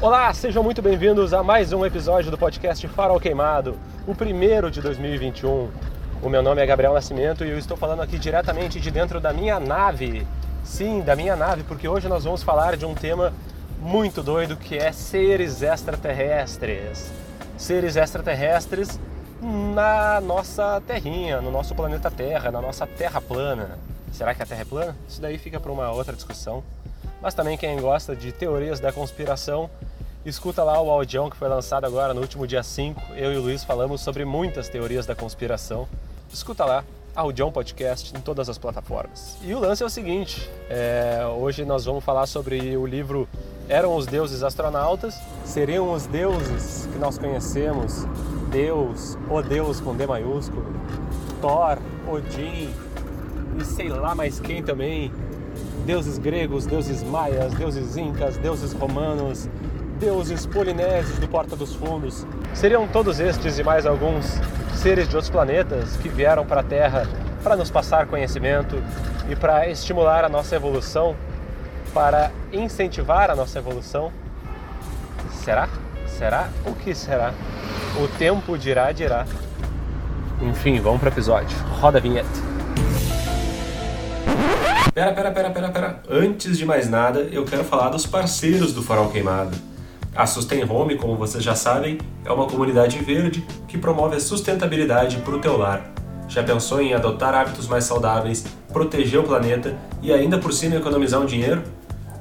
Olá, sejam muito bem-vindos a mais um episódio do podcast Farol Queimado, o primeiro de 2021. O meu nome é Gabriel Nascimento e eu estou falando aqui diretamente de dentro da minha nave. Sim, da minha nave, porque hoje nós vamos falar de um tema muito doido que é seres extraterrestres. Seres extraterrestres na nossa terrinha, no nosso planeta Terra, na nossa Terra plana. Será que a Terra é plana? Isso daí fica para uma outra discussão. Mas também quem gosta de teorias da conspiração, escuta lá o audião que foi lançado agora no último dia 5. Eu e o Luiz falamos sobre muitas teorias da conspiração. Escuta lá, Audião Podcast em todas as plataformas. E o lance é o seguinte: é, hoje nós vamos falar sobre o livro Eram os Deuses Astronautas, seriam os deuses que nós conhecemos, Deus, o Deus com D maiúsculo, Thor, Odin e sei lá mais quem também, deuses gregos, deuses maias, deuses incas, deuses romanos, deuses polinésios do Porta dos Fundos. Seriam todos estes e mais alguns seres de outros planetas que vieram para a Terra para nos passar conhecimento e para estimular a nossa evolução, para incentivar a nossa evolução? Será? Será? O que será? O tempo dirá, dirá. Enfim, vamos para o episódio. Roda a vinheta. Pera, pera, pera, pera, pera. Antes de mais nada, eu quero falar dos parceiros do Farol Queimado. A Sustain Home, como vocês já sabem, é uma comunidade verde que promove a sustentabilidade para o teu lar. Já pensou em adotar hábitos mais saudáveis, proteger o planeta e ainda por cima economizar um dinheiro?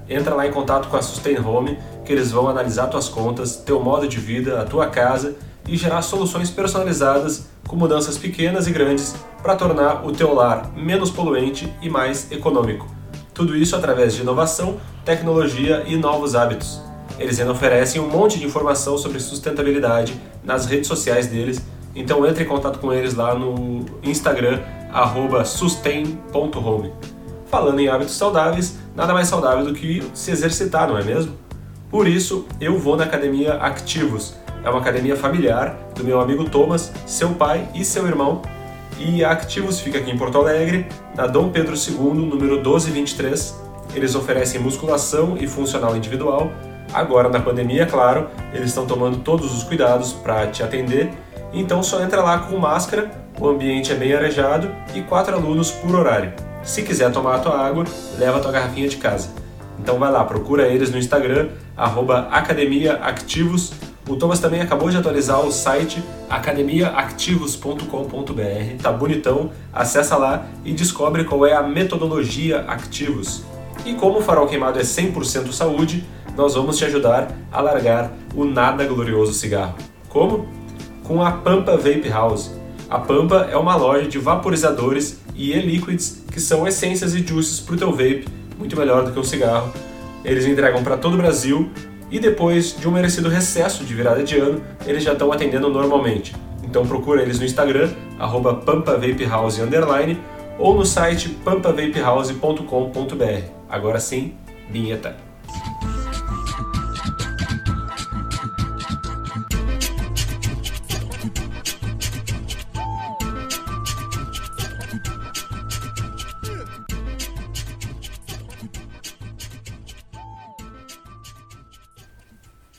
Entra lá em contato com a Sustain Home, que eles vão analisar tuas contas, teu modo de vida, a tua casa e gerar soluções personalizadas com mudanças pequenas e grandes para tornar o teu lar menos poluente e mais econômico. Tudo isso através de inovação, tecnologia e novos hábitos. Eles ainda oferecem um monte de informação sobre sustentabilidade nas redes sociais deles, então entre em contato com eles lá no Instagram, sustain.home. Falando em hábitos saudáveis, nada mais saudável do que se exercitar, não é mesmo? Por isso, eu vou na Academia Activos. É uma academia familiar do meu amigo Thomas, seu pai e seu irmão. E a Activos fica aqui em Porto Alegre, na Dom Pedro II, número 1223. Eles oferecem musculação e funcional individual, Agora, na pandemia, claro, eles estão tomando todos os cuidados para te atender, então só entra lá com máscara, o ambiente é bem arejado e quatro alunos por horário. Se quiser tomar a tua água, leva a tua garrafinha de casa. Então vai lá, procura eles no Instagram, academiaactivos. O Thomas também acabou de atualizar o site academiaactivos.com.br, tá bonitão, acessa lá e descobre qual é a metodologia Activos. E como o farol queimado é 100% saúde, nós vamos te ajudar a largar o nada glorioso cigarro. Como? Com a Pampa Vape House. A Pampa é uma loja de vaporizadores e e-liquids que são essências e juices para o teu vape, muito melhor do que um cigarro. Eles entregam para todo o Brasil e depois de um merecido recesso de virada de ano, eles já estão atendendo normalmente. Então procura eles no Instagram, arroba pampavapehouse, ou no site pampavapehouse.com.br. Agora sim, vinheta.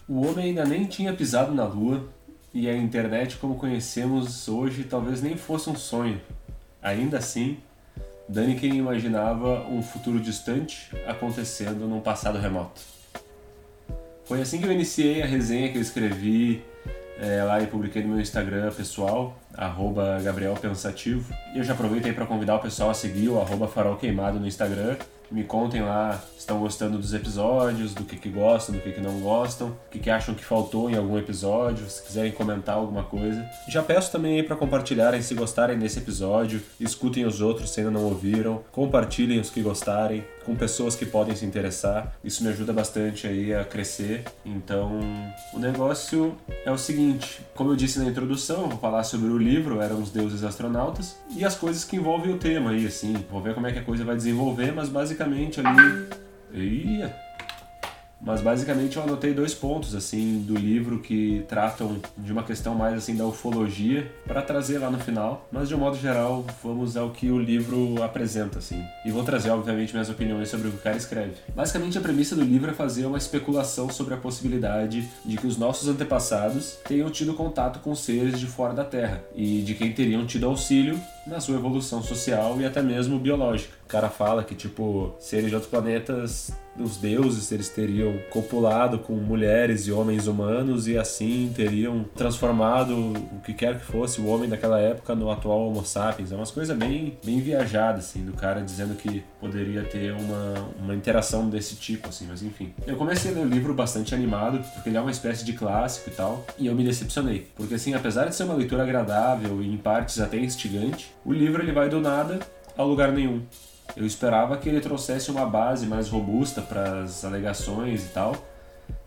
O homem ainda nem tinha pisado na Lua e a internet como conhecemos hoje talvez nem fosse um sonho. Ainda assim, Daniken imaginava um futuro distante acontecendo num passado remoto. Foi assim que eu iniciei a resenha que eu escrevi é, lá e publiquei no meu Instagram pessoal, arroba Gabriel Pensativo. E eu já aproveitei para convidar o pessoal a seguir o arroba Farol Queimado no Instagram me contem lá se estão gostando dos episódios, do que, que gostam, do que, que não gostam, o que, que acham que faltou em algum episódio, se quiserem comentar alguma coisa. Já peço também aí para compartilharem se gostarem desse episódio, escutem os outros se ainda não ouviram, compartilhem os que gostarem com pessoas que podem se interessar. Isso me ajuda bastante aí a crescer. Então, o negócio é o seguinte, como eu disse na introdução, vou falar sobre o livro Eram os Deuses Astronautas e as coisas que envolvem o tema aí, assim. Vou ver como é que a coisa vai desenvolver, mas basicamente ali. Ia. Mas basicamente eu anotei dois pontos assim do livro que tratam de uma questão mais assim da ufologia para trazer lá no final. Mas de um modo geral, vamos ao que o livro apresenta assim. E vou trazer obviamente minhas opiniões sobre o que o cara escreve. Basicamente a premissa do livro é fazer uma especulação sobre a possibilidade de que os nossos antepassados tenham tido contato com seres de fora da Terra e de quem teriam tido auxílio na sua evolução social e até mesmo biológica. O cara fala que, tipo, seres de outros planetas, os deuses, eles teriam copulado com mulheres e homens humanos e assim teriam transformado o que quer que fosse o homem daquela época no atual Homo sapiens. É umas coisas bem, bem viajadas, assim, do cara dizendo que poderia ter uma, uma interação desse tipo, assim, mas enfim. Eu comecei a ler o livro bastante animado, porque ele é uma espécie de clássico e tal, e eu me decepcionei. Porque, assim, apesar de ser uma leitura agradável e em partes até instigante, o livro ele vai do nada ao lugar nenhum. Eu esperava que ele trouxesse uma base mais robusta para as alegações e tal,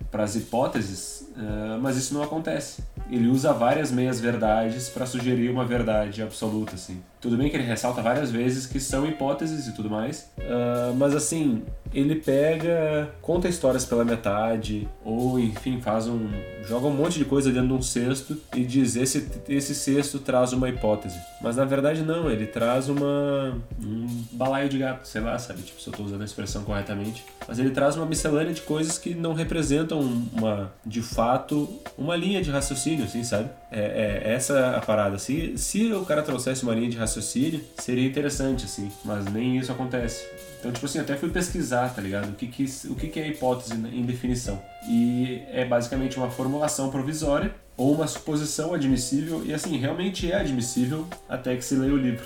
para as hipóteses, eh, mas isso não acontece. Ele usa várias meias verdades para sugerir uma verdade absoluta, assim. Tudo bem que ele ressalta várias vezes que são hipóteses e tudo mais, uh, mas assim, ele pega, conta histórias pela metade, ou enfim, faz um. joga um monte de coisa dentro de um cesto e diz esse, esse cesto traz uma hipótese. Mas na verdade não, ele traz uma. um balaio de gato, sei lá, sabe? Tipo, se eu tô usando a expressão corretamente. Mas ele traz uma miscelânea de coisas que não representam uma, de fato, uma linha de raciocínio, assim, sabe? É, é essa a parada. Se, se o cara trouxesse uma linha de raciocínio, seria interessante, assim, mas nem isso acontece. Então, tipo assim, até fui pesquisar, tá ligado? O que, que, o que, que é hipótese em definição. E é basicamente uma formulação provisória ou uma suposição admissível, e assim, realmente é admissível até que se leia o livro.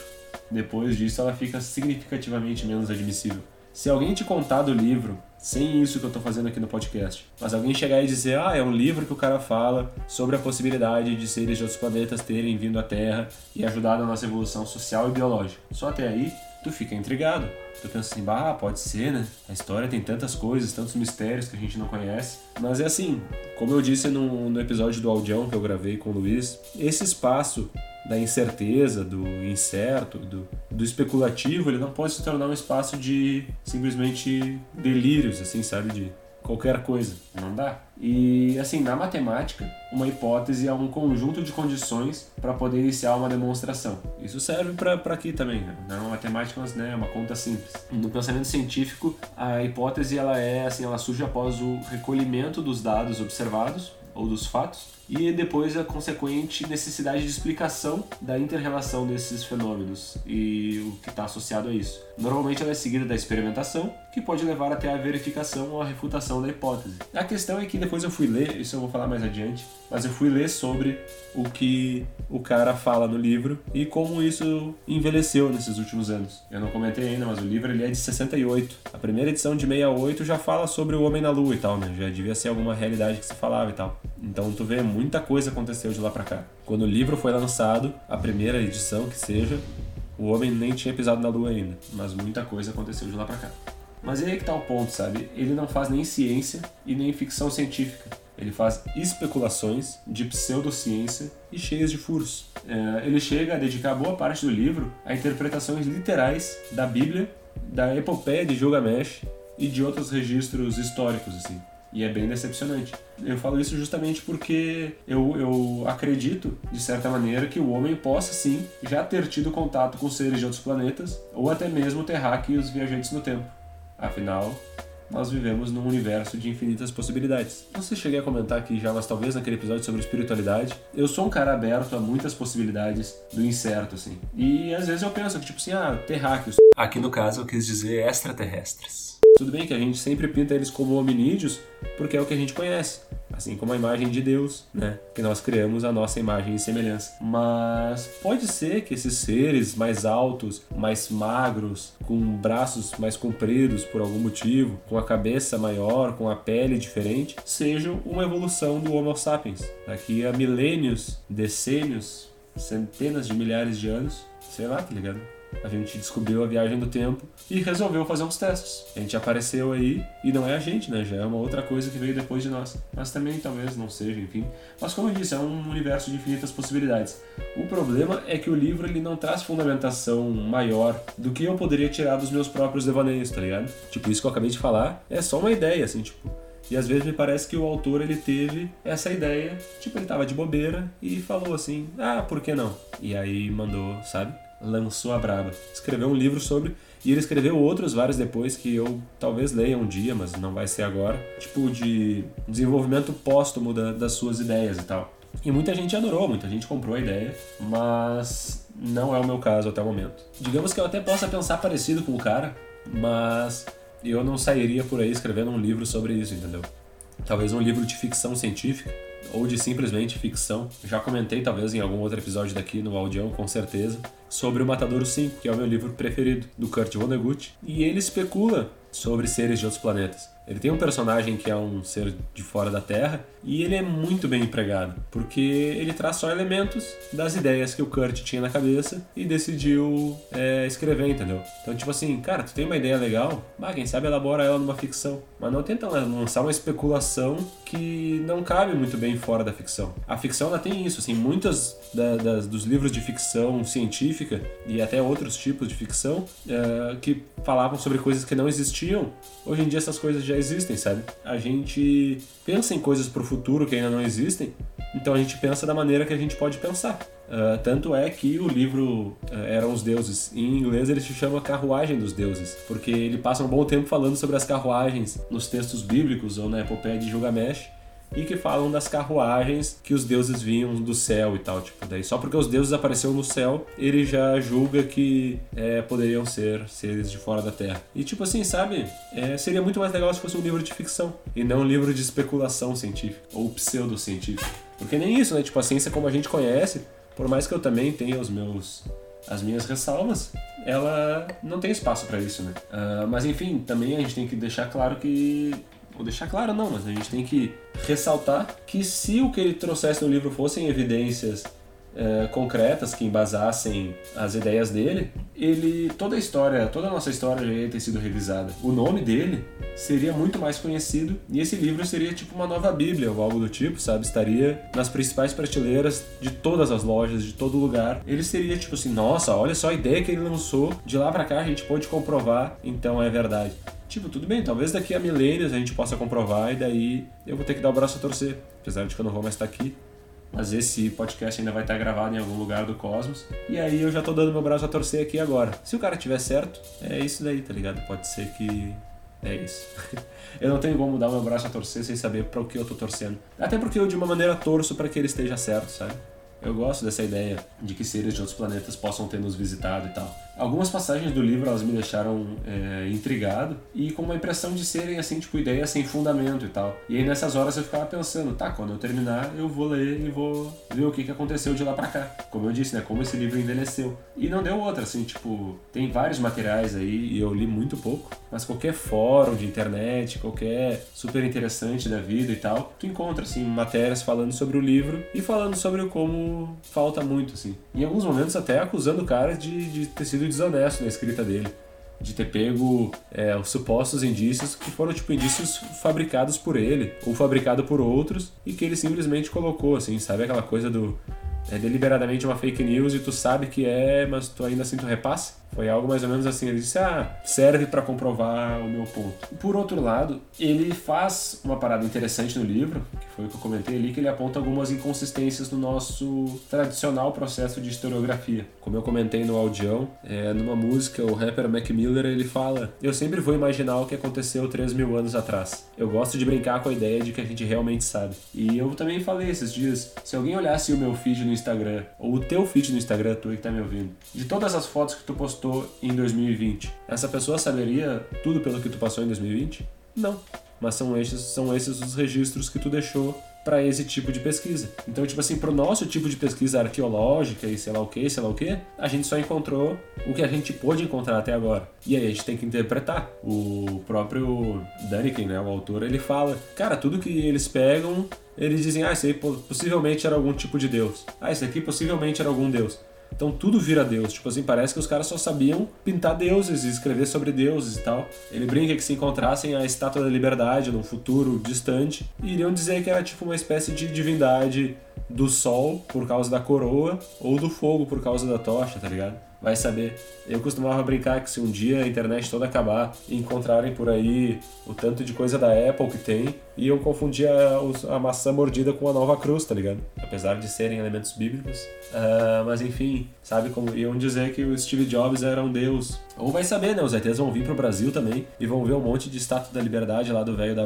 Depois disso, ela fica significativamente menos admissível. Se alguém te contar do livro, sem isso que eu tô fazendo aqui no podcast, mas alguém chegar e dizer, ah, é um livro que o cara fala sobre a possibilidade de seres de outros planetas terem vindo à Terra e ajudado a nossa evolução social e biológica. Só até aí, tu fica intrigado. Tu pensa assim, bah, pode ser, né? A história tem tantas coisas, tantos mistérios que a gente não conhece. Mas é assim, como eu disse no, no episódio do Audião que eu gravei com o Luiz, esse espaço da incerteza, do incerto, do, do especulativo, ele não pode se tornar um espaço de simplesmente delírios, assim, sabe? De qualquer coisa. Não dá. E assim, na matemática, uma hipótese é um conjunto de condições para poder iniciar uma demonstração. Isso serve para aqui também, né? Na matemática né, é uma conta simples. No pensamento científico, a hipótese ela é assim, ela surge após o recolhimento dos dados observados ou dos fatos e depois a consequente necessidade de explicação da interrelação desses fenômenos e o que está associado a isso. Normalmente ela é seguida da experimentação, que pode levar até a verificação ou a refutação da hipótese. A questão é que depois eu fui ler, isso eu vou falar mais adiante, mas eu fui ler sobre o que o cara fala no livro e como isso envelheceu nesses últimos anos. Eu não comentei ainda, mas o livro ele é de 68. A primeira edição de 68 já fala sobre o homem na lua e tal, né? Já devia ser alguma realidade que se falava e tal. Então tu vê muita coisa aconteceu de lá para cá. Quando o livro foi lançado, a primeira edição que seja, o homem nem tinha pisado na lua ainda, mas muita coisa aconteceu de lá para cá. Mas aí é que tá o ponto, sabe? Ele não faz nem ciência e nem ficção científica. Ele faz especulações de pseudociência e cheias de furos. É, ele chega a dedicar boa parte do livro a interpretações literais da Bíblia, da epopeia de Gilgamesh e de outros registros históricos, assim. E é bem decepcionante. Eu falo isso justamente porque eu, eu acredito, de certa maneira, que o homem possa sim já ter tido contato com seres de outros planetas, ou até mesmo terráqueos viajantes no tempo. Afinal, nós vivemos num universo de infinitas possibilidades. Não sei se cheguei a comentar aqui já, mas talvez naquele episódio sobre espiritualidade, eu sou um cara aberto a muitas possibilidades do incerto, assim. E às vezes eu penso que, tipo assim, ah, terráqueos. Aqui no caso eu quis dizer extraterrestres. Tudo bem que a gente sempre pinta eles como hominídeos, porque é o que a gente conhece, assim como a imagem de Deus, né? Que nós criamos a nossa imagem e semelhança. Mas pode ser que esses seres mais altos, mais magros, com braços mais compridos por algum motivo, com a cabeça maior, com a pele diferente, sejam uma evolução do Homo sapiens. Daqui a milênios, decênios, centenas de milhares de anos, sei lá, tá ligado? A gente descobriu a viagem do tempo e resolveu fazer uns testes. A gente apareceu aí e não é a gente, né? Já é uma outra coisa que veio depois de nós. Mas também talvez não seja, enfim. Mas como eu disse, é um universo de infinitas possibilidades. O problema é que o livro ele não traz fundamentação maior do que eu poderia tirar dos meus próprios devaneios, tá ligado? Tipo, isso que eu acabei de falar é só uma ideia, assim, tipo E às vezes me parece que o autor ele teve essa ideia, tipo, ele tava de bobeira e falou assim: "Ah, por que não?" E aí mandou, sabe? Lançou a braba. Escreveu um livro sobre e ele escreveu outros vários depois que eu talvez leia um dia, mas não vai ser agora. Tipo, de desenvolvimento póstumo da, das suas ideias e tal. E muita gente adorou, muita gente comprou a ideia, mas não é o meu caso até o momento. Digamos que eu até possa pensar parecido com o cara, mas eu não sairia por aí escrevendo um livro sobre isso, entendeu? Talvez um livro de ficção científica ou de simplesmente ficção. Já comentei talvez em algum outro episódio daqui no Audião, com certeza, sobre o Matadouro 5, que é o meu livro preferido, do Kurt Vonnegut, e ele especula sobre seres de outros planetas. Ele tem um personagem que é um ser de fora da Terra e ele é muito bem empregado, porque ele traz só elementos das ideias que o Kurt tinha na cabeça e decidiu é, escrever, entendeu? Então, tipo assim, cara, tu tem uma ideia legal, bah, quem sabe elabora ela numa ficção, mas não tenta lançar uma especulação que não cabe muito bem fora da ficção. A ficção ela tem isso, assim, muitos da, das, dos livros de ficção científica e até outros tipos de ficção é, que falavam sobre coisas que não existiam, hoje em dia essas coisas já existem, sabe? A gente pensa em coisas para o futuro que ainda não existem, então a gente pensa da maneira que a gente pode pensar. Uh, tanto é que o livro uh, Eram os Deuses, em inglês ele se chama Carruagem dos Deuses, porque ele passa um bom tempo falando sobre as carruagens nos textos bíblicos ou na epopeia de Gilgamesh, e que falam das carruagens que os deuses vinham do céu e tal, tipo, daí só porque os deuses apareceram no céu, ele já julga que é, poderiam ser seres de fora da Terra. E tipo assim, sabe, é, seria muito mais legal se fosse um livro de ficção e não um livro de especulação científica ou pseudocientífica. Porque nem isso, né? Tipo, a ciência como a gente conhece, por mais que eu também tenha os meus as minhas ressalvas, ela não tem espaço para isso, né? Uh, mas enfim, também a gente tem que deixar claro que Vou deixar claro, não, mas a gente tem que ressaltar que se o que ele trouxesse no livro fossem evidências é, concretas que embasassem as ideias dele, ele toda a história, toda a nossa história já ia ter sido revisada. O nome dele seria muito mais conhecido e esse livro seria tipo uma nova Bíblia ou algo do tipo, sabe? Estaria nas principais prateleiras de todas as lojas, de todo lugar. Ele seria tipo assim, nossa, olha só a ideia que ele lançou. De lá para cá a gente pode comprovar, então é verdade. Tipo, tudo bem, talvez daqui a milênios a gente possa comprovar e daí eu vou ter que dar o braço a torcer, apesar de que eu não vou mais estar aqui. Mas esse podcast ainda vai estar gravado em algum lugar do cosmos. E aí eu já tô dando meu braço a torcer aqui agora. Se o cara tiver certo, é isso daí, tá ligado? Pode ser que é isso. eu não tenho como dar meu braço a torcer sem saber para o que eu tô torcendo. Até porque eu de uma maneira torço para que ele esteja certo, sabe? Eu gosto dessa ideia de que seres de outros planetas possam ter nos visitado e tal. Algumas passagens do livro elas me deixaram é, intrigado e com uma impressão de serem assim, tipo, ideias sem fundamento e tal. E aí nessas horas eu ficava pensando, tá, quando eu terminar eu vou ler e vou ver o que, que aconteceu de lá pra cá. Como eu disse, né, como esse livro envelheceu. E não deu outra, assim, tipo, tem vários materiais aí e eu li muito pouco, mas qualquer fórum de internet, qualquer super interessante da vida e tal, tu encontra, assim, matérias falando sobre o livro e falando sobre como falta muito, assim. Em alguns momentos até acusando o cara de, de ter sido desonesto na escrita dele. De ter pego é, os supostos indícios que foram tipo indícios fabricados por ele ou fabricado por outros e que ele simplesmente colocou, assim, sabe aquela coisa do é deliberadamente uma fake news e tu sabe que é, mas tu ainda assim tu repassa? Foi algo mais ou menos assim. Ele disse: Ah, serve para comprovar o meu ponto. Por outro lado, ele faz uma parada interessante no livro, que foi o que eu comentei ali, que ele aponta algumas inconsistências no nosso tradicional processo de historiografia. Como eu comentei no audião, é, numa música, o rapper Mac Miller ele fala: Eu sempre vou imaginar o que aconteceu 3 mil anos atrás. Eu gosto de brincar com a ideia de que a gente realmente sabe. E eu também falei esses dias: se alguém olhasse o meu feed no Instagram, ou o teu feed no Instagram, tu que tá me ouvindo, de todas as fotos que tu postou postou em 2020, essa pessoa saberia tudo pelo que tu passou em 2020? Não. Mas são esses, são esses os registros que tu deixou para esse tipo de pesquisa. Então, tipo assim, pro nosso tipo de pesquisa arqueológica e sei lá o que, sei lá o que, a gente só encontrou o que a gente pôde encontrar até agora. E aí a gente tem que interpretar. O próprio Daniken, né, o autor, ele fala, cara, tudo que eles pegam, eles dizem, ah, isso aí possivelmente era algum tipo de deus. Ah, isso aqui possivelmente era algum deus. Então tudo vira Deus. Tipo assim, parece que os caras só sabiam pintar deuses e escrever sobre deuses e tal. Ele brinca que se encontrassem a estátua da liberdade num futuro distante, iriam dizer que era tipo uma espécie de divindade do sol por causa da coroa ou do fogo por causa da tocha, tá ligado? Vai saber. Eu costumava brincar que se um dia a internet toda acabar e encontrarem por aí o tanto de coisa da Apple que tem, iam confundir a, a maçã mordida com a nova cruz, tá ligado? Apesar de serem elementos bíblicos. Uh, mas enfim, sabe como iam dizer que o Steve Jobs era um deus. Ou vai saber, né? Os ETs vão vir pro Brasil também e vão ver um monte de estátua da liberdade lá do velho da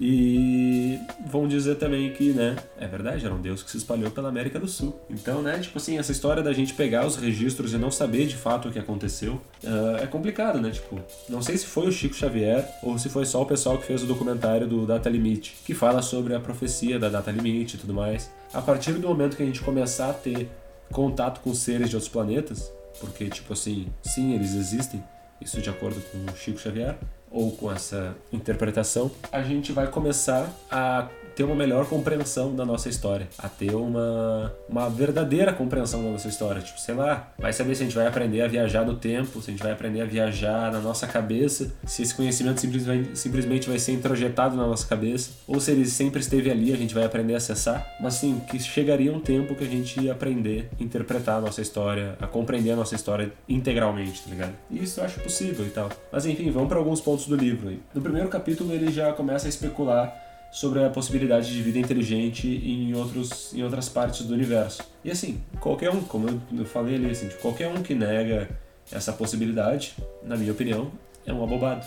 e vão dizer também que, né, é verdade, era um deus que se espalhou pela América do Sul. Então, né, tipo assim, essa história da gente pegar os registros e não saber de fato o que aconteceu uh, é complicado, né? Tipo, não sei se foi o Chico Xavier ou se foi só o pessoal que fez o documentário do Data Limite, que fala sobre a profecia da Data Limite e tudo mais. A partir do momento que a gente começar a ter contato com seres de outros planetas, porque, tipo assim, sim, eles existem, isso de acordo com o Chico Xavier, ou com essa interpretação, a gente vai começar a ter uma melhor compreensão da nossa história, a ter uma, uma verdadeira compreensão da nossa história. Tipo, sei lá, vai saber se a gente vai aprender a viajar no tempo, se a gente vai aprender a viajar na nossa cabeça, se esse conhecimento simplesmente, simplesmente vai ser introjetado na nossa cabeça, ou se ele sempre esteve ali, a gente vai aprender a acessar. Mas sim, que chegaria um tempo que a gente ia aprender a interpretar a nossa história, a compreender a nossa história integralmente, tá ligado? E isso eu acho possível e tal. Mas enfim, vamos para alguns pontos do livro. No primeiro capítulo ele já começa a especular sobre a possibilidade de vida inteligente em, outros, em outras partes do universo. E assim, qualquer um, como eu falei ali, assim, qualquer um que nega essa possibilidade, na minha opinião, é um abobado.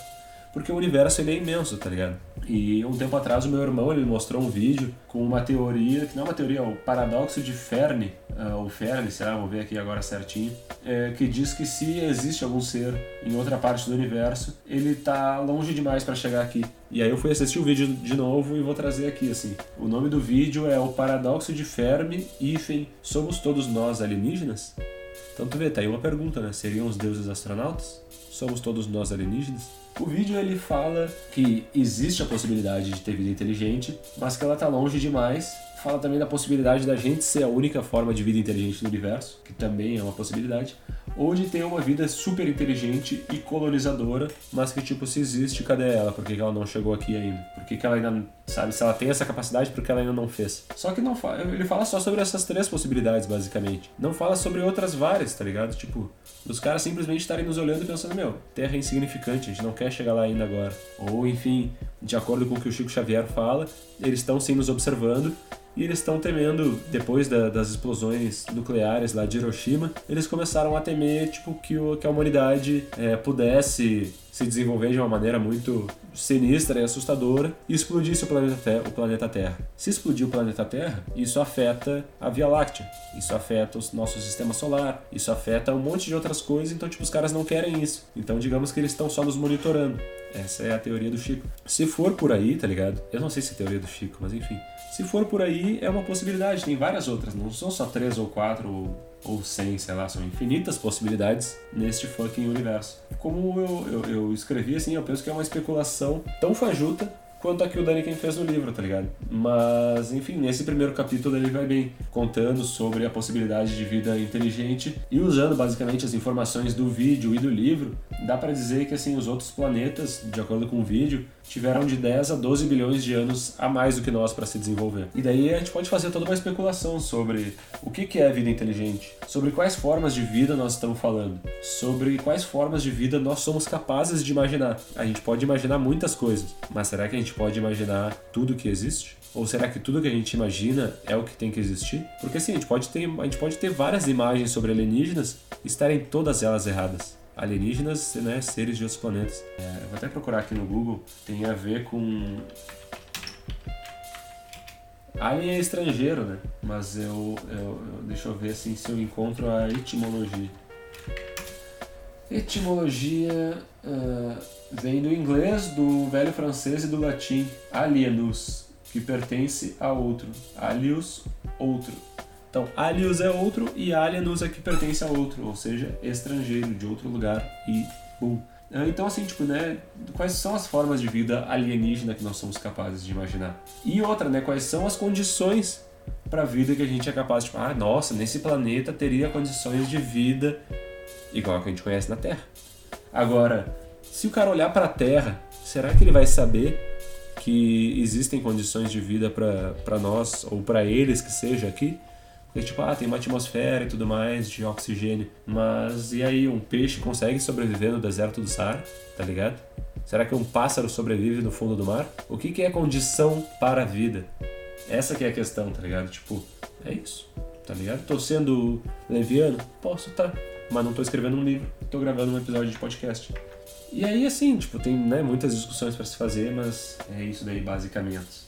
Porque o universo ele é imenso, tá ligado? E um tempo atrás o meu irmão ele mostrou um vídeo com uma teoria, que não é uma teoria, é o paradoxo de Fermi, uh, ou Fermi, sei lá, vou ver aqui agora certinho, é, que diz que se existe algum ser em outra parte do universo, ele tá longe demais para chegar aqui. E aí eu fui assistir o vídeo de novo e vou trazer aqui, assim. O nome do vídeo é o paradoxo de Fermi, hífen, somos todos nós alienígenas? Então tu vê, tá aí uma pergunta, né? Seriam os deuses astronautas? Somos todos nós alienígenas? O vídeo ele fala que existe a possibilidade de ter vida inteligente, mas que ela está longe demais. Fala também da possibilidade da gente ser a única forma de vida inteligente do universo, que também é uma possibilidade ou de ter uma vida super inteligente e colonizadora, mas que tipo, se existe, cadê ela? Por que, ela não chegou aqui ainda? Por que, ela ainda, sabe, se ela tem essa capacidade, por que ela ainda não fez? Só que não fala, ele fala só sobre essas três possibilidades, basicamente. Não fala sobre outras várias, tá ligado? Tipo, os caras simplesmente estarem nos olhando e pensando, meu, Terra é insignificante, a gente não quer chegar lá ainda agora. Ou, enfim, de acordo com o que o Chico Xavier fala, eles estão sim nos observando e eles estão temendo, depois da, das explosões nucleares lá de Hiroshima, eles começaram a temer tipo, que, o, que a humanidade é, pudesse se desenvolver de uma maneira muito sinistra e assustadora e explodisse o planeta, Terra, o planeta Terra. Se explodir o planeta Terra, isso afeta a Via Láctea, isso afeta o nosso sistema solar, isso afeta um monte de outras coisas, então tipo, os caras não querem isso. Então digamos que eles estão só nos monitorando. Essa é a teoria do Chico. Se for por aí, tá ligado? Eu não sei se é teoria do Chico, mas enfim. Se for por aí, é uma possibilidade. Tem várias outras, não são só três ou quatro ou 100, sei lá, são infinitas possibilidades neste fucking universo. Como eu, eu, eu escrevi assim, eu penso que é uma especulação tão fajuta quanto a que o Daniken fez no livro, tá ligado? Mas, enfim, nesse primeiro capítulo ele vai bem contando sobre a possibilidade de vida inteligente e usando basicamente as informações do vídeo e do livro, dá para dizer que assim os outros planetas, de acordo com o vídeo, tiveram de 10 a 12 bilhões de anos a mais do que nós para se desenvolver. E daí a gente pode fazer toda uma especulação sobre o que é vida inteligente, sobre quais formas de vida nós estamos falando, sobre quais formas de vida nós somos capazes de imaginar. A gente pode imaginar muitas coisas, mas será que a gente pode imaginar tudo que existe? Ou será que tudo que a gente imagina é o que tem que existir? Porque assim, a gente pode ter, a gente pode ter várias imagens sobre alienígenas e estarem todas elas erradas alienígenas, né, seres de outros planetas. É, vou até procurar aqui no Google, tem a ver com Alien é estrangeiro, né? Mas eu, eu, eu, deixa eu ver assim se eu encontro a etimologia. Etimologia uh, vem do inglês, do velho francês e do latim alienus, que pertence a outro. Alius, outro. Então, alius é outro e alienus é que pertence a outro, ou seja, estrangeiro, de outro lugar e bum. Ah, então, assim, tipo, né, quais são as formas de vida alienígena que nós somos capazes de imaginar? E outra, né, quais são as condições para a vida que a gente é capaz de, tipo, ah, nossa, nesse planeta teria condições de vida igual a que a gente conhece na Terra. Agora, se o cara olhar para a Terra, será que ele vai saber que existem condições de vida para nós ou para eles que seja aqui? É tipo, ah, tem uma atmosfera e tudo mais de oxigênio. Mas e aí, um peixe consegue sobreviver no deserto do Saara? Tá ligado? Será que um pássaro sobrevive no fundo do mar? O que, que é condição para a vida? Essa que é a questão, tá ligado? Tipo, é isso, tá ligado? Tô sendo leviano? Posso, tá. Mas não tô escrevendo um livro, tô gravando um episódio de podcast. E aí, assim, tipo, tem né, muitas discussões para se fazer, mas é isso daí, basicamente.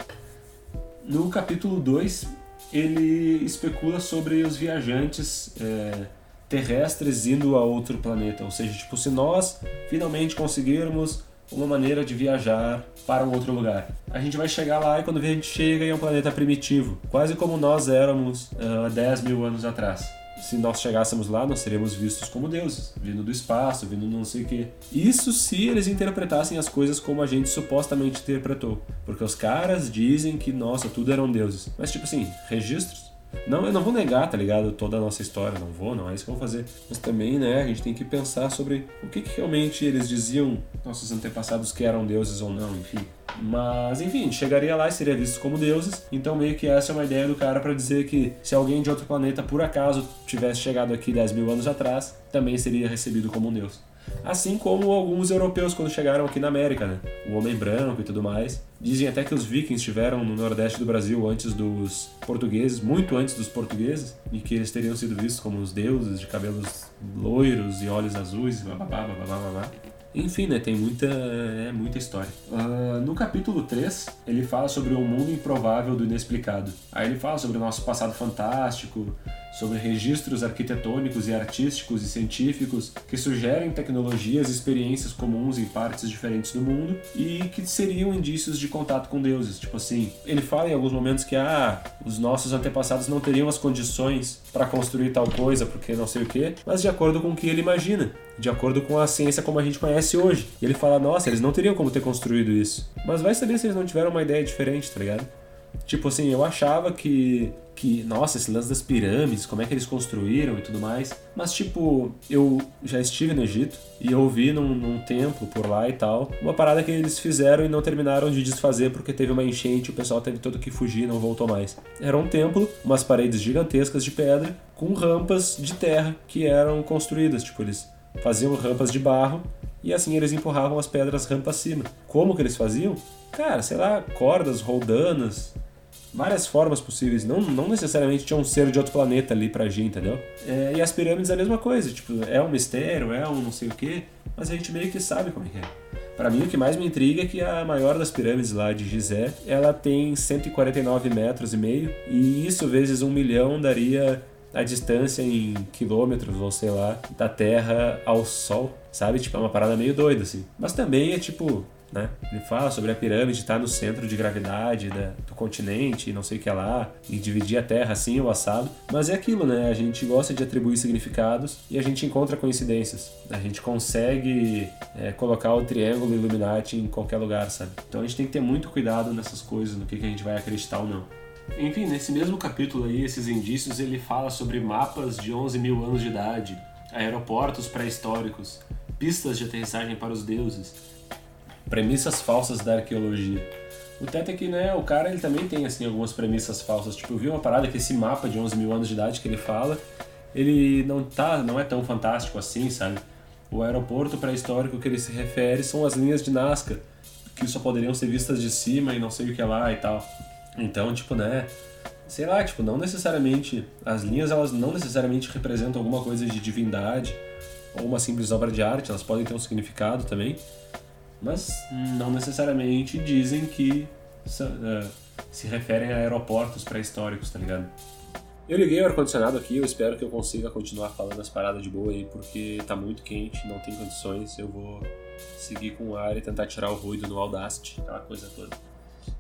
No capítulo 2, ele especula sobre os viajantes é, terrestres indo a outro planeta. Ou seja, tipo, se nós finalmente conseguirmos uma maneira de viajar para um outro lugar. A gente vai chegar lá e quando a gente chega é um planeta primitivo, quase como nós éramos uh, 10 mil anos atrás. Se nós chegássemos lá, nós seríamos vistos como deuses, vindo do espaço, vindo não sei o quê. Isso se eles interpretassem as coisas como a gente supostamente interpretou. Porque os caras dizem que, nossa, tudo eram deuses. Mas, tipo assim, registros não, eu não vou negar, tá ligado? Toda a nossa história, não vou, não é isso que eu vou fazer. Mas também, né, a gente tem que pensar sobre o que, que realmente eles diziam, nossos antepassados, que eram deuses ou não, enfim. Mas, enfim, chegaria lá e seria visto como deuses. Então, meio que essa é uma ideia do cara para dizer que se alguém de outro planeta, por acaso, tivesse chegado aqui 10 mil anos atrás, também seria recebido como um deus. Assim como alguns europeus quando chegaram aqui na América, né? O homem branco e tudo mais. Dizem até que os vikings estiveram no nordeste do Brasil antes dos portugueses, muito antes dos portugueses, e que eles teriam sido vistos como os deuses de cabelos loiros e olhos azuis, blá blá blá blá. Enfim, né, tem muita, é, muita história. Uh, no capítulo 3, ele fala sobre o mundo improvável do inexplicado. Aí ele fala sobre o nosso passado fantástico, sobre registros arquitetônicos e artísticos e científicos que sugerem tecnologias e experiências comuns em partes diferentes do mundo e que seriam indícios de contato com deuses. Tipo assim, ele fala em alguns momentos que ah, os nossos antepassados não teriam as condições para construir tal coisa porque não sei o que, mas de acordo com o que ele imagina, de acordo com a ciência como a gente conhece hoje. E ele fala, nossa, eles não teriam como ter construído isso. Mas vai saber se eles não tiveram uma ideia diferente, tá ligado? Tipo assim, eu achava que que, nossa, esse lance das pirâmides, como é que eles construíram e tudo mais. Mas, tipo, eu já estive no Egito e eu vi num, num, templo por lá e tal, uma parada que eles fizeram e não terminaram de desfazer porque teve uma enchente o pessoal teve todo que fugir e não voltou mais. Era um templo, umas paredes gigantescas de pedra com rampas de terra que eram construídas. Tipo, eles faziam rampas de barro e assim eles empurravam as pedras rampa acima. Como que eles faziam? Cara, sei lá, cordas, roldanas, várias formas possíveis. Não, não necessariamente tinha um ser de outro planeta ali pra agir, entendeu? É, e as pirâmides é a mesma coisa, tipo, é um mistério, é um não sei o quê, mas a gente meio que sabe como é que é. Para mim, o que mais me intriga é que a maior das pirâmides lá de Gizé, ela tem 149 metros e meio, e isso vezes um milhão daria a distância em quilômetros, ou sei lá, da Terra ao Sol, sabe? Tipo, é uma parada meio doida, assim. Mas também é tipo, né? Ele fala sobre a pirâmide estar no centro de gravidade da, do continente e não sei o que lá, e dividir a Terra assim ou assado. Mas é aquilo, né? A gente gosta de atribuir significados e a gente encontra coincidências. A gente consegue é, colocar o triângulo Illuminati em qualquer lugar, sabe? Então a gente tem que ter muito cuidado nessas coisas, no que, que a gente vai acreditar ou não. Enfim, nesse mesmo capítulo aí, esses indícios, ele fala sobre mapas de 11 mil anos de idade, aeroportos pré-históricos, pistas de aterrissagem para os deuses, premissas falsas da arqueologia. O teto é que, né, o cara ele também tem assim algumas premissas falsas. Tipo, eu vi uma parada que esse mapa de 11 mil anos de idade que ele fala, ele não tá, não é tão fantástico assim, sabe? O aeroporto pré-histórico que ele se refere são as linhas de Nazca, que só poderiam ser vistas de cima e não sei o que lá e tal. Então, tipo, né, sei lá, tipo, não necessariamente as linhas elas não necessariamente representam alguma coisa de divindade ou uma simples obra de arte, elas podem ter um significado também mas não necessariamente dizem que uh, se referem a aeroportos pré-históricos, tá ligado? Eu liguei o ar-condicionado aqui, eu espero que eu consiga continuar falando as paradas de boa aí, porque tá muito quente, não tem condições, eu vou seguir com o ar e tentar tirar o ruído no Audacity, aquela coisa toda.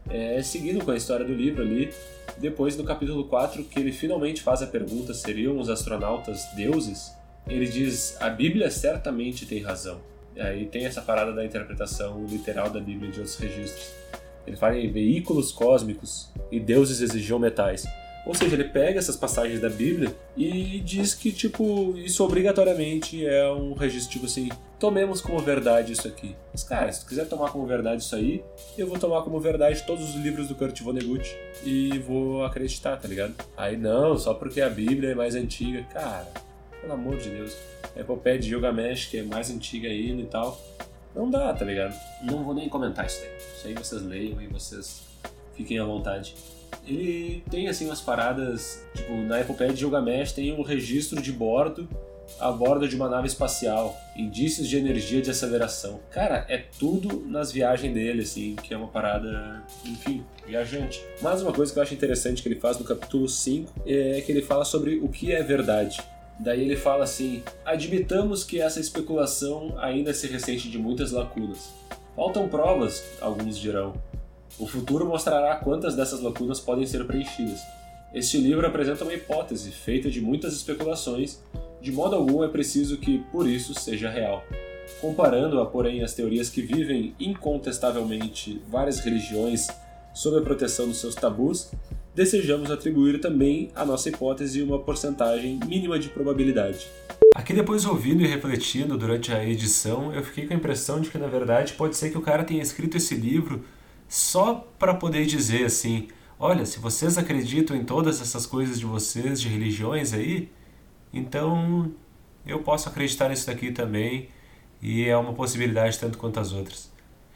É, seguindo com a história do livro ali, depois no capítulo 4, que ele finalmente faz a pergunta: seriam os astronautas deuses? Ele diz: a Bíblia certamente tem razão. Aí tem essa parada da interpretação literal da Bíblia de outros registros. Ele fala em veículos cósmicos e deuses exigiam metais. Ou seja, ele pega essas passagens da Bíblia e diz que, tipo, isso obrigatoriamente é um registro, tipo assim, tomemos como verdade isso aqui. Mas, cara, se tu quiser tomar como verdade isso aí, eu vou tomar como verdade todos os livros do Kurt Vonnegut e vou acreditar, tá ligado? Aí não, só porque a Bíblia é mais antiga. Cara, pelo amor de Deus. A epopeia de Gilgamesh, que é mais antiga ainda e tal. Não dá, tá ligado? Não vou nem comentar isso aí. Isso aí vocês leiam e vocês fiquem à vontade. Ele tem, assim, umas paradas... Tipo, na epopeia de Gilgamesh tem um registro de bordo a bordo de uma nave espacial, indícios de energia de aceleração. Cara, é tudo nas viagens dele, assim, que é uma parada, enfim, viajante. Mas uma coisa que eu acho interessante que ele faz no capítulo 5 é que ele fala sobre o que é verdade. Daí ele fala assim: admitamos que essa especulação ainda se ressente de muitas lacunas. Faltam provas, alguns dirão. O futuro mostrará quantas dessas lacunas podem ser preenchidas. Este livro apresenta uma hipótese feita de muitas especulações de modo algum é preciso que, por isso, seja real. Comparando-a, porém, às teorias que vivem incontestavelmente várias religiões sob a proteção dos seus tabus, desejamos atribuir também à nossa hipótese uma porcentagem mínima de probabilidade. Aqui depois ouvindo e refletindo durante a edição, eu fiquei com a impressão de que na verdade pode ser que o cara tenha escrito esse livro só para poder dizer assim, olha, se vocês acreditam em todas essas coisas de vocês, de religiões aí, então, eu posso acreditar nisso daqui também e é uma possibilidade tanto quanto as outras.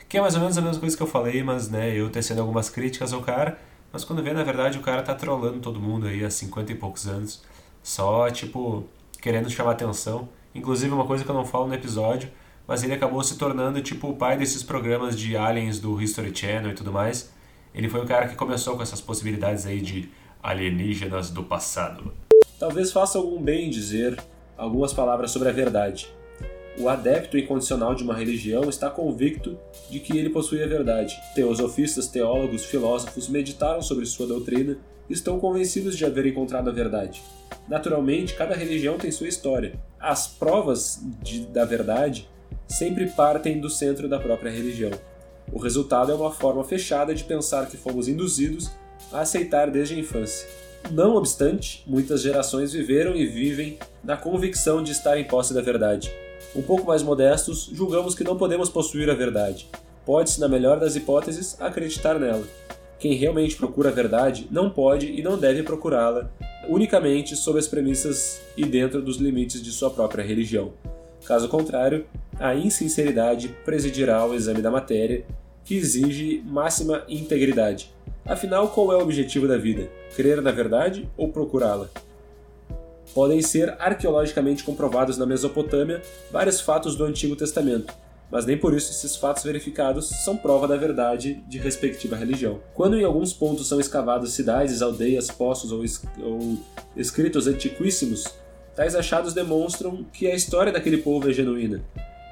Que é mais ou menos a mesma coisa que eu falei, mas né, eu tecendo algumas críticas ao cara, mas quando vê, na verdade, o cara tá trolando todo mundo aí há 50 e poucos anos, só, tipo, querendo chamar atenção. Inclusive, uma coisa que eu não falo no episódio, mas ele acabou se tornando, tipo, o pai desses programas de aliens do History Channel e tudo mais. Ele foi o cara que começou com essas possibilidades aí de alienígenas do passado. Talvez faça algum bem dizer algumas palavras sobre a verdade. O adepto incondicional de uma religião está convicto de que ele possui a verdade. Teosofistas, teólogos, filósofos meditaram sobre sua doutrina e estão convencidos de haver encontrado a verdade. Naturalmente, cada religião tem sua história. As provas de, da verdade sempre partem do centro da própria religião. O resultado é uma forma fechada de pensar que fomos induzidos a aceitar desde a infância. Não obstante, muitas gerações viveram e vivem na convicção de estar em posse da verdade. Um pouco mais modestos, julgamos que não podemos possuir a verdade. Pode-se, na melhor das hipóteses, acreditar nela. Quem realmente procura a verdade não pode e não deve procurá-la unicamente sob as premissas e dentro dos limites de sua própria religião. Caso contrário, a insinceridade presidirá ao exame da matéria, que exige máxima integridade. Afinal, qual é o objetivo da vida? Crer na verdade ou procurá-la? Podem ser arqueologicamente comprovados na Mesopotâmia vários fatos do Antigo Testamento, mas nem por isso esses fatos verificados são prova da verdade de respectiva religião. Quando em alguns pontos são escavadas cidades, aldeias, poços ou, es ou escritos antiquíssimos, tais achados demonstram que a história daquele povo é genuína.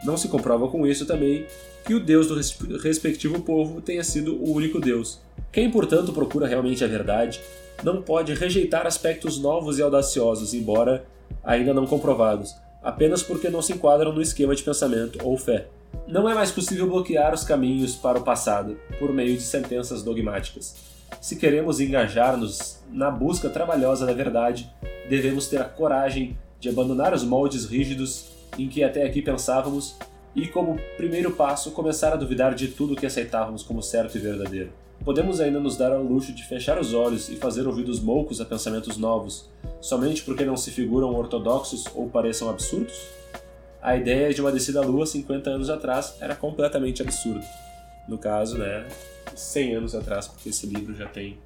Não se comprova com isso também que o Deus do respectivo povo tenha sido o único Deus, quem, portanto, procura realmente a verdade não pode rejeitar aspectos novos e audaciosos, embora ainda não comprovados, apenas porque não se enquadram no esquema de pensamento ou fé. Não é mais possível bloquear os caminhos para o passado por meio de sentenças dogmáticas. Se queremos engajar-nos na busca trabalhosa da verdade, devemos ter a coragem de abandonar os moldes rígidos em que até aqui pensávamos e, como primeiro passo, começar a duvidar de tudo que aceitávamos como certo e verdadeiro. Podemos ainda nos dar ao luxo de fechar os olhos e fazer ouvidos moucos a pensamentos novos, somente porque não se figuram ortodoxos ou pareçam absurdos? A ideia de uma descida à Lua 50 anos atrás era completamente absurda. No caso, né, 100 anos atrás, porque esse livro já tem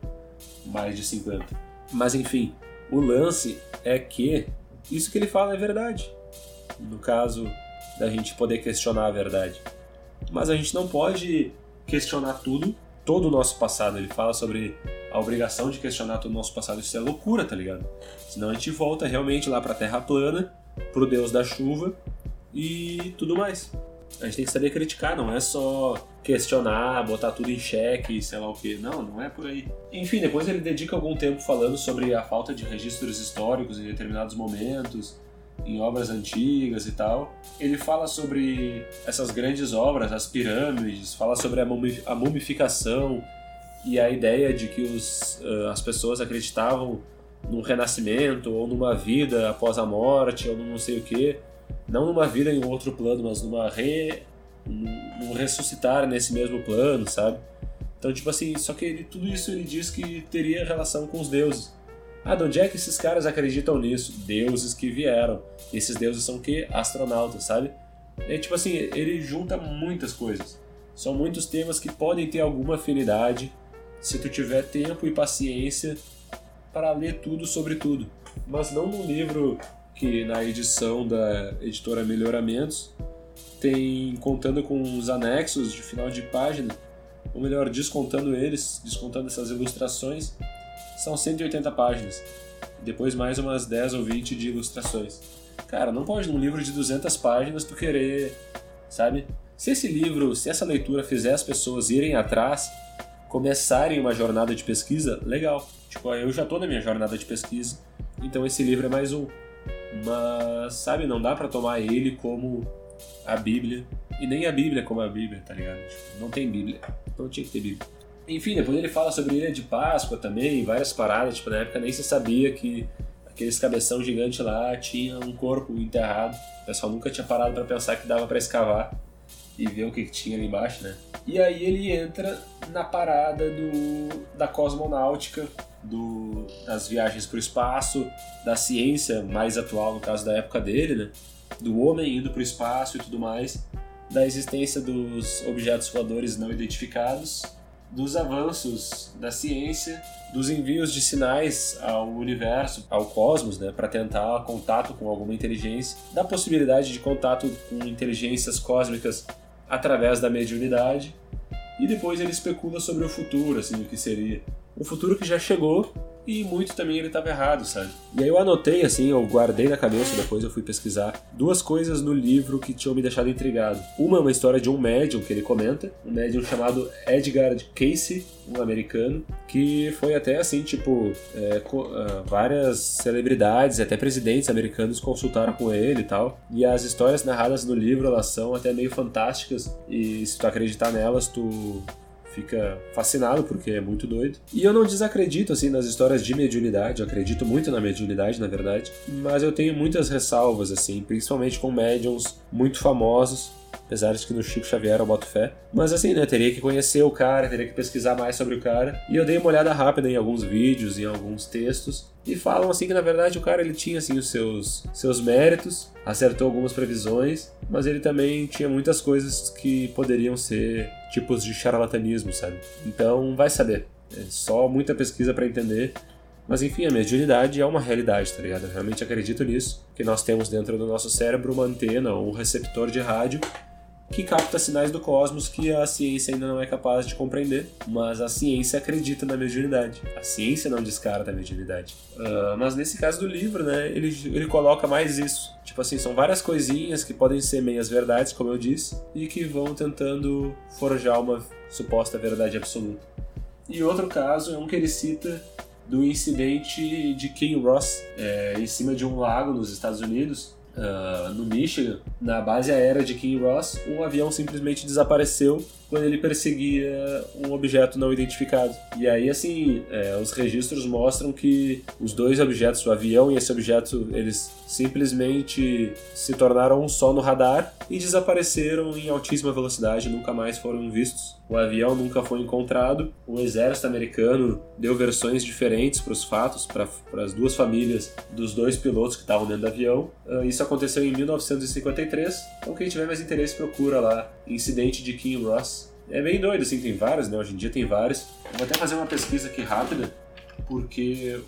mais de 50. Mas enfim, o lance é que isso que ele fala é verdade. No caso da gente poder questionar a verdade. Mas a gente não pode questionar tudo todo o nosso passado. Ele fala sobre a obrigação de questionar todo o nosso passado. Isso é loucura, tá ligado? Senão a gente volta realmente lá pra terra plana, pro deus da chuva e tudo mais. A gente tem que saber criticar, não é só questionar, botar tudo em xeque, sei lá o que. Não, não é por aí. Enfim, depois ele dedica algum tempo falando sobre a falta de registros históricos em determinados momentos, em obras antigas e tal. Ele fala sobre essas grandes obras, as pirâmides, fala sobre a mumificação e a ideia de que os, as pessoas acreditavam num renascimento ou numa vida após a morte ou não sei o que. Não numa vida em outro plano, mas numa re... num ressuscitar nesse mesmo plano, sabe? Então, tipo assim, só que ele, tudo isso ele diz que teria relação com os deuses. Ah, de onde é que esses caras acreditam nisso? Deuses que vieram. E esses deuses são o quê? Astronautas, sabe? É tipo assim, ele junta muitas coisas. São muitos temas que podem ter alguma afinidade se tu tiver tempo e paciência para ler tudo sobre tudo. Mas não num livro que na edição da editora Melhoramentos tem contando com os anexos de final de página, ou melhor, descontando eles, descontando essas ilustrações, são 180 páginas. Depois mais umas 10 ou 20 de ilustrações. Cara, não pode num livro de 200 páginas tu querer, sabe? Se esse livro, se essa leitura fizer as pessoas irem atrás, começarem uma jornada de pesquisa, legal. Tipo, eu já tô na minha jornada de pesquisa, então esse livro é mais um. Mas, sabe, não dá para tomar ele como a Bíblia, e nem a Bíblia como a Bíblia, tá ligado? Tipo, não tem Bíblia, então tinha que ter Bíblia. Enfim, depois ele fala sobre Ilha de Páscoa também, várias paradas, tipo, na época nem se sabia que aqueles cabeção gigante lá tinha um corpo enterrado. O pessoal nunca tinha parado para pensar que dava para escavar e ver o que, tinha ali embaixo, né? E aí ele entra na parada do, da cosmonáutica, do, das viagens para o espaço, da ciência mais atual, no caso da época dele, né? Do homem indo para o espaço e tudo mais, da existência dos objetos voadores não identificados dos avanços da ciência, dos envios de sinais ao universo, ao cosmos, né, para tentar contato com alguma inteligência, da possibilidade de contato com inteligências cósmicas através da mediunidade. E depois ele especula sobre o futuro, assim, o que seria. O futuro que já chegou e muito também ele estava errado, sabe? E aí eu anotei, assim, eu guardei na cabeça, depois eu fui pesquisar, duas coisas no livro que tinham me deixado intrigado. Uma é uma história de um médium que ele comenta, um médium chamado Edgar Casey, um americano, que foi até assim, tipo, é, ah, várias celebridades, até presidentes americanos consultaram com ele e tal. E as histórias narradas no livro, elas são até meio fantásticas, e se tu acreditar nelas, tu fica fascinado porque é muito doido. E eu não desacredito assim nas histórias de mediunidade, eu acredito muito na mediunidade, na verdade, mas eu tenho muitas ressalvas assim, principalmente com médiums muito famosos apesar de que no Chico Xavier eu boto fé. Mas assim, né, teria que conhecer o cara, teria que pesquisar mais sobre o cara. E eu dei uma olhada rápida em alguns vídeos, em alguns textos, e falam assim que na verdade o cara ele tinha assim os seus seus méritos, acertou algumas previsões, mas ele também tinha muitas coisas que poderiam ser tipos de charlatanismo, sabe? Então, vai saber. É só muita pesquisa para entender. Mas enfim, a mediunidade é uma realidade, tá ligado? Eu realmente acredito nisso, que nós temos dentro do nosso cérebro uma antena ou um receptor de rádio que capta sinais do cosmos que a ciência ainda não é capaz de compreender, mas a ciência acredita na mediunidade. A ciência não descarta a mediunidade. Uh, mas nesse caso do livro, né, ele, ele coloca mais isso. Tipo assim, são várias coisinhas que podem ser meias verdades, como eu disse, e que vão tentando forjar uma suposta verdade absoluta. E outro caso é um que ele cita do incidente de King Ross, é, em cima de um lago nos Estados Unidos, uh, no Michigan, na base aérea de King Ross, um avião simplesmente desapareceu quando ele perseguia um objeto não identificado. E aí, assim, é, os registros mostram que os dois objetos, o avião e esse objeto, eles simplesmente se tornaram um só no radar e desapareceram em altíssima velocidade, nunca mais foram vistos. O avião nunca foi encontrado. O exército americano deu versões diferentes para os fatos, para as duas famílias dos dois pilotos que estavam dentro do avião. Uh, isso aconteceu em 1953. Então, quem tiver mais interesse, procura lá. Incidente de King Ross. É bem doido, assim, tem vários, né? Hoje em dia tem vários. Eu vou até fazer uma pesquisa aqui rápida, porque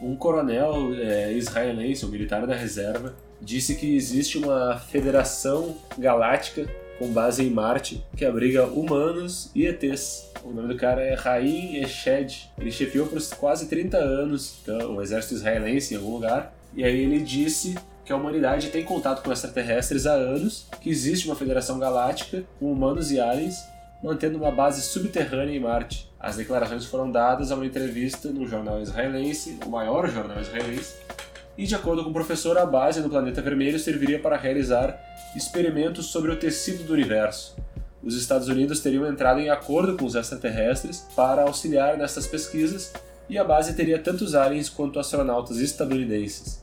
um coronel é, israelense, um militar da reserva, disse que existe uma federação galáctica com base em Marte, que abriga humanos e ETs. O nome do cara é Raim Eshed. Ele chefiou por quase 30 anos então, o exército israelense em algum lugar. E aí ele disse que a humanidade tem contato com extraterrestres há anos, que existe uma federação galáctica com humanos e aliens mantendo uma base subterrânea em Marte. As declarações foram dadas a uma entrevista no jornal israelense, o maior jornal israelense, e de acordo com o professor, a base no planeta vermelho serviria para realizar experimentos sobre o tecido do universo. Os Estados Unidos teriam entrado em acordo com os extraterrestres para auxiliar nessas pesquisas e a base teria tantos aliens quanto astronautas estadunidenses.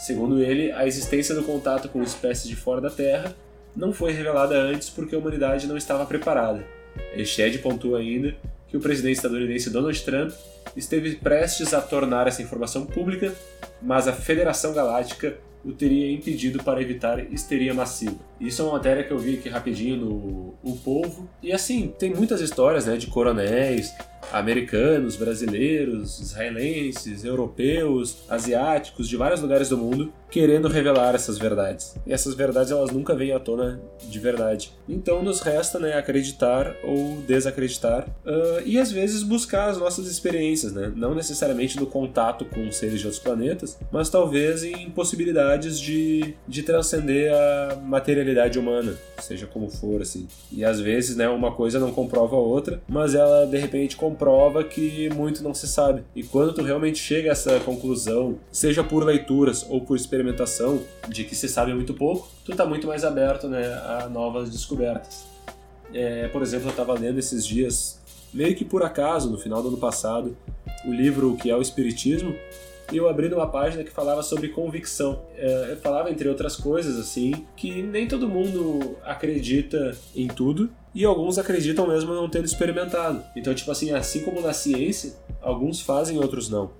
Segundo ele, a existência do contato com espécies de fora da Terra não foi revelada antes porque a humanidade não estava preparada. Shed pontua ainda que o presidente estadunidense Donald Trump esteve prestes a tornar essa informação pública, mas a Federação Galáctica o teria impedido para evitar histeria massiva. Isso é uma matéria que eu vi aqui rapidinho no O Povo. E assim, tem muitas histórias né, de coronéis, americanos, brasileiros, israelenses, europeus, asiáticos, de vários lugares do mundo, querendo revelar essas verdades. E essas verdades elas nunca vêm à tona de verdade. Então nos resta né, acreditar ou desacreditar uh, e às vezes buscar as nossas experiências, né? não necessariamente no contato com seres de outros planetas, mas talvez em possibilidades de, de transcender a materialidade humana, seja como for assim. E às vezes né, uma coisa não comprova a outra, mas ela de repente comprova que muito não se sabe. E quando tu realmente chega a essa conclusão, seja por leituras ou por experimentação, de que se sabe muito pouco, tu tá muito mais aberto né, a novas descobertas. É, por exemplo, eu estava lendo esses dias, meio que por acaso, no final do ano passado, o livro que é o Espiritismo, e eu abri numa página que falava sobre convicção. É, falava, entre outras coisas, assim, que nem todo mundo acredita em tudo, e alguns acreditam mesmo não tendo experimentado. Então, tipo assim, assim como na ciência, alguns fazem, outros não.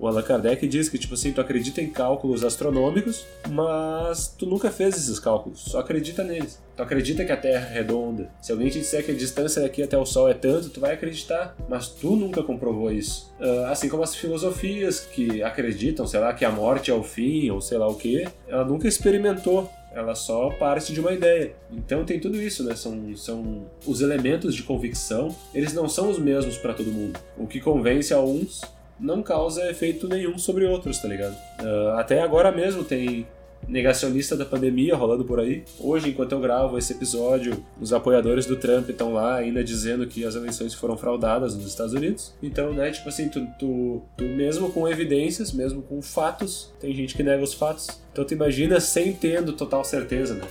O Allan Kardec diz que, tipo assim, tu acredita em cálculos astronômicos, mas tu nunca fez esses cálculos, só acredita neles. Tu acredita que a Terra é redonda. Se alguém te disser que a distância daqui até o Sol é tanto, tu vai acreditar, mas tu nunca comprovou isso. Uh, assim como as filosofias que acreditam, sei lá, que a morte é o fim, ou sei lá o que, ela nunca experimentou ela só parte de uma ideia. Então tem tudo isso, né? São, são os elementos de convicção, eles não são os mesmos para todo mundo. O que convence a uns não causa efeito nenhum sobre outros, tá ligado? Uh, até agora mesmo tem negacionista da pandemia rolando por aí. Hoje, enquanto eu gravo esse episódio, os apoiadores do Trump estão lá ainda dizendo que as eleições foram fraudadas nos Estados Unidos. Então, né, tipo assim, tu, tu, tu mesmo com evidências, mesmo com fatos, tem gente que nega os fatos. Então tu imagina sem tendo total certeza, né?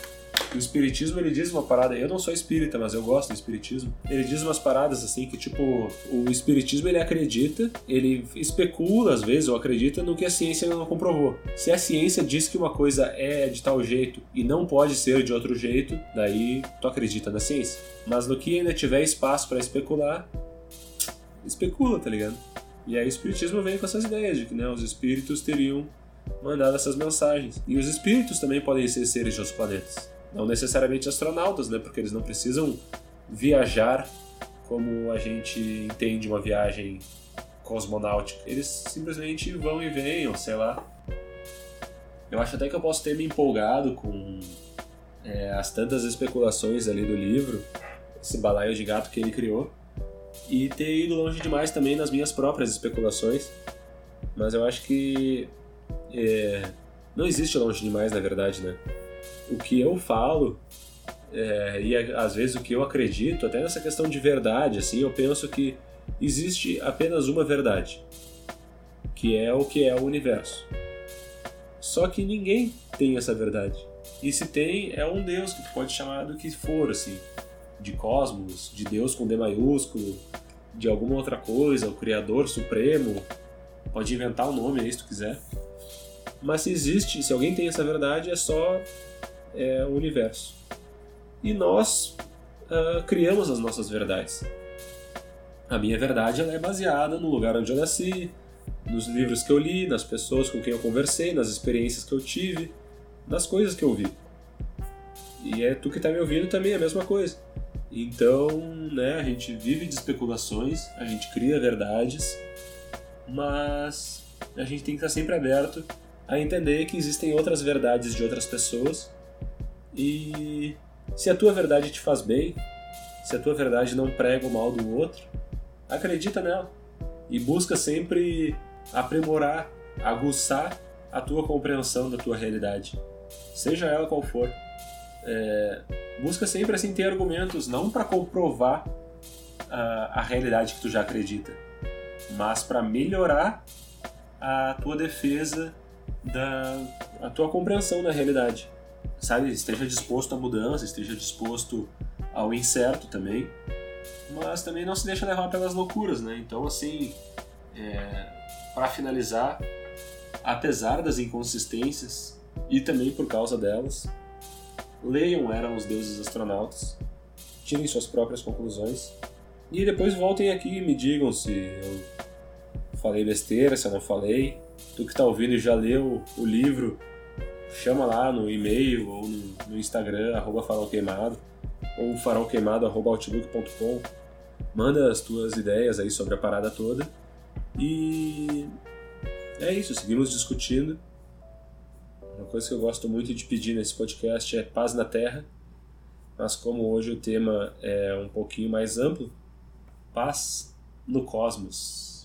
O espiritismo ele diz uma parada, eu não sou espírita, mas eu gosto do espiritismo. Ele diz umas paradas assim que tipo, o espiritismo ele acredita, ele especula às vezes ou acredita no que a ciência não comprovou. Se a ciência diz que uma coisa é de tal jeito e não pode ser de outro jeito, daí tu acredita na ciência. Mas no que ainda tiver espaço para especular, especula, tá ligado? E aí o espiritismo vem com essas ideias de que né, os espíritos teriam mandado essas mensagens. E os espíritos também podem ser seres de outros planetas. Não necessariamente astronautas, né? Porque eles não precisam viajar como a gente entende uma viagem cosmonáutica. Eles simplesmente vão e ou sei lá. Eu acho até que eu posso ter me empolgado com é, as tantas especulações ali do livro, esse balaio de gato que ele criou, e ter ido longe demais também nas minhas próprias especulações. Mas eu acho que é, não existe longe demais, na verdade, né? O que eu falo é, e às vezes o que eu acredito, até nessa questão de verdade, assim, eu penso que existe apenas uma verdade, que é o que é o universo. Só que ninguém tem essa verdade. E se tem, é um Deus que pode chamar do que for, assim, de cosmos, de Deus com D maiúsculo, de alguma outra coisa, o Criador Supremo, pode inventar o um nome aí se tu quiser. Mas se existe, se alguém tem essa verdade, é só é o universo. E nós uh, criamos as nossas verdades. A minha verdade é baseada no lugar onde eu nasci, nos livros que eu li, nas pessoas com quem eu conversei, nas experiências que eu tive, nas coisas que eu vi. E é tu que está me ouvindo também a mesma coisa. Então, né, a gente vive de especulações, a gente cria verdades, mas a gente tem que estar sempre aberto a entender que existem outras verdades de outras pessoas e se a tua verdade te faz bem, se a tua verdade não prega o mal do outro, acredita nela e busca sempre aprimorar, aguçar a tua compreensão da tua realidade, seja ela qual for. É, busca sempre assim ter argumentos não para comprovar a, a realidade que tu já acredita, mas para melhorar a tua defesa da a tua compreensão da realidade sabe, esteja disposto à mudança, esteja disposto ao incerto também, mas também não se deixa levar pelas loucuras, né? Então, assim, é, para finalizar, apesar das inconsistências e também por causa delas. Leiam Eram os Deuses Astronautas, tirem suas próprias conclusões e depois voltem aqui e me digam se eu falei besteira, se eu não falei. Tu que está ouvindo e já leu o livro, chama lá no e-mail ou no, no Instagram, arroba farolqueimado, ou farolqueimado.outlook.com. Manda as tuas ideias aí sobre a parada toda. E é isso, seguimos discutindo. Uma coisa que eu gosto muito de pedir nesse podcast é paz na Terra, mas como hoje o tema é um pouquinho mais amplo, paz no cosmos.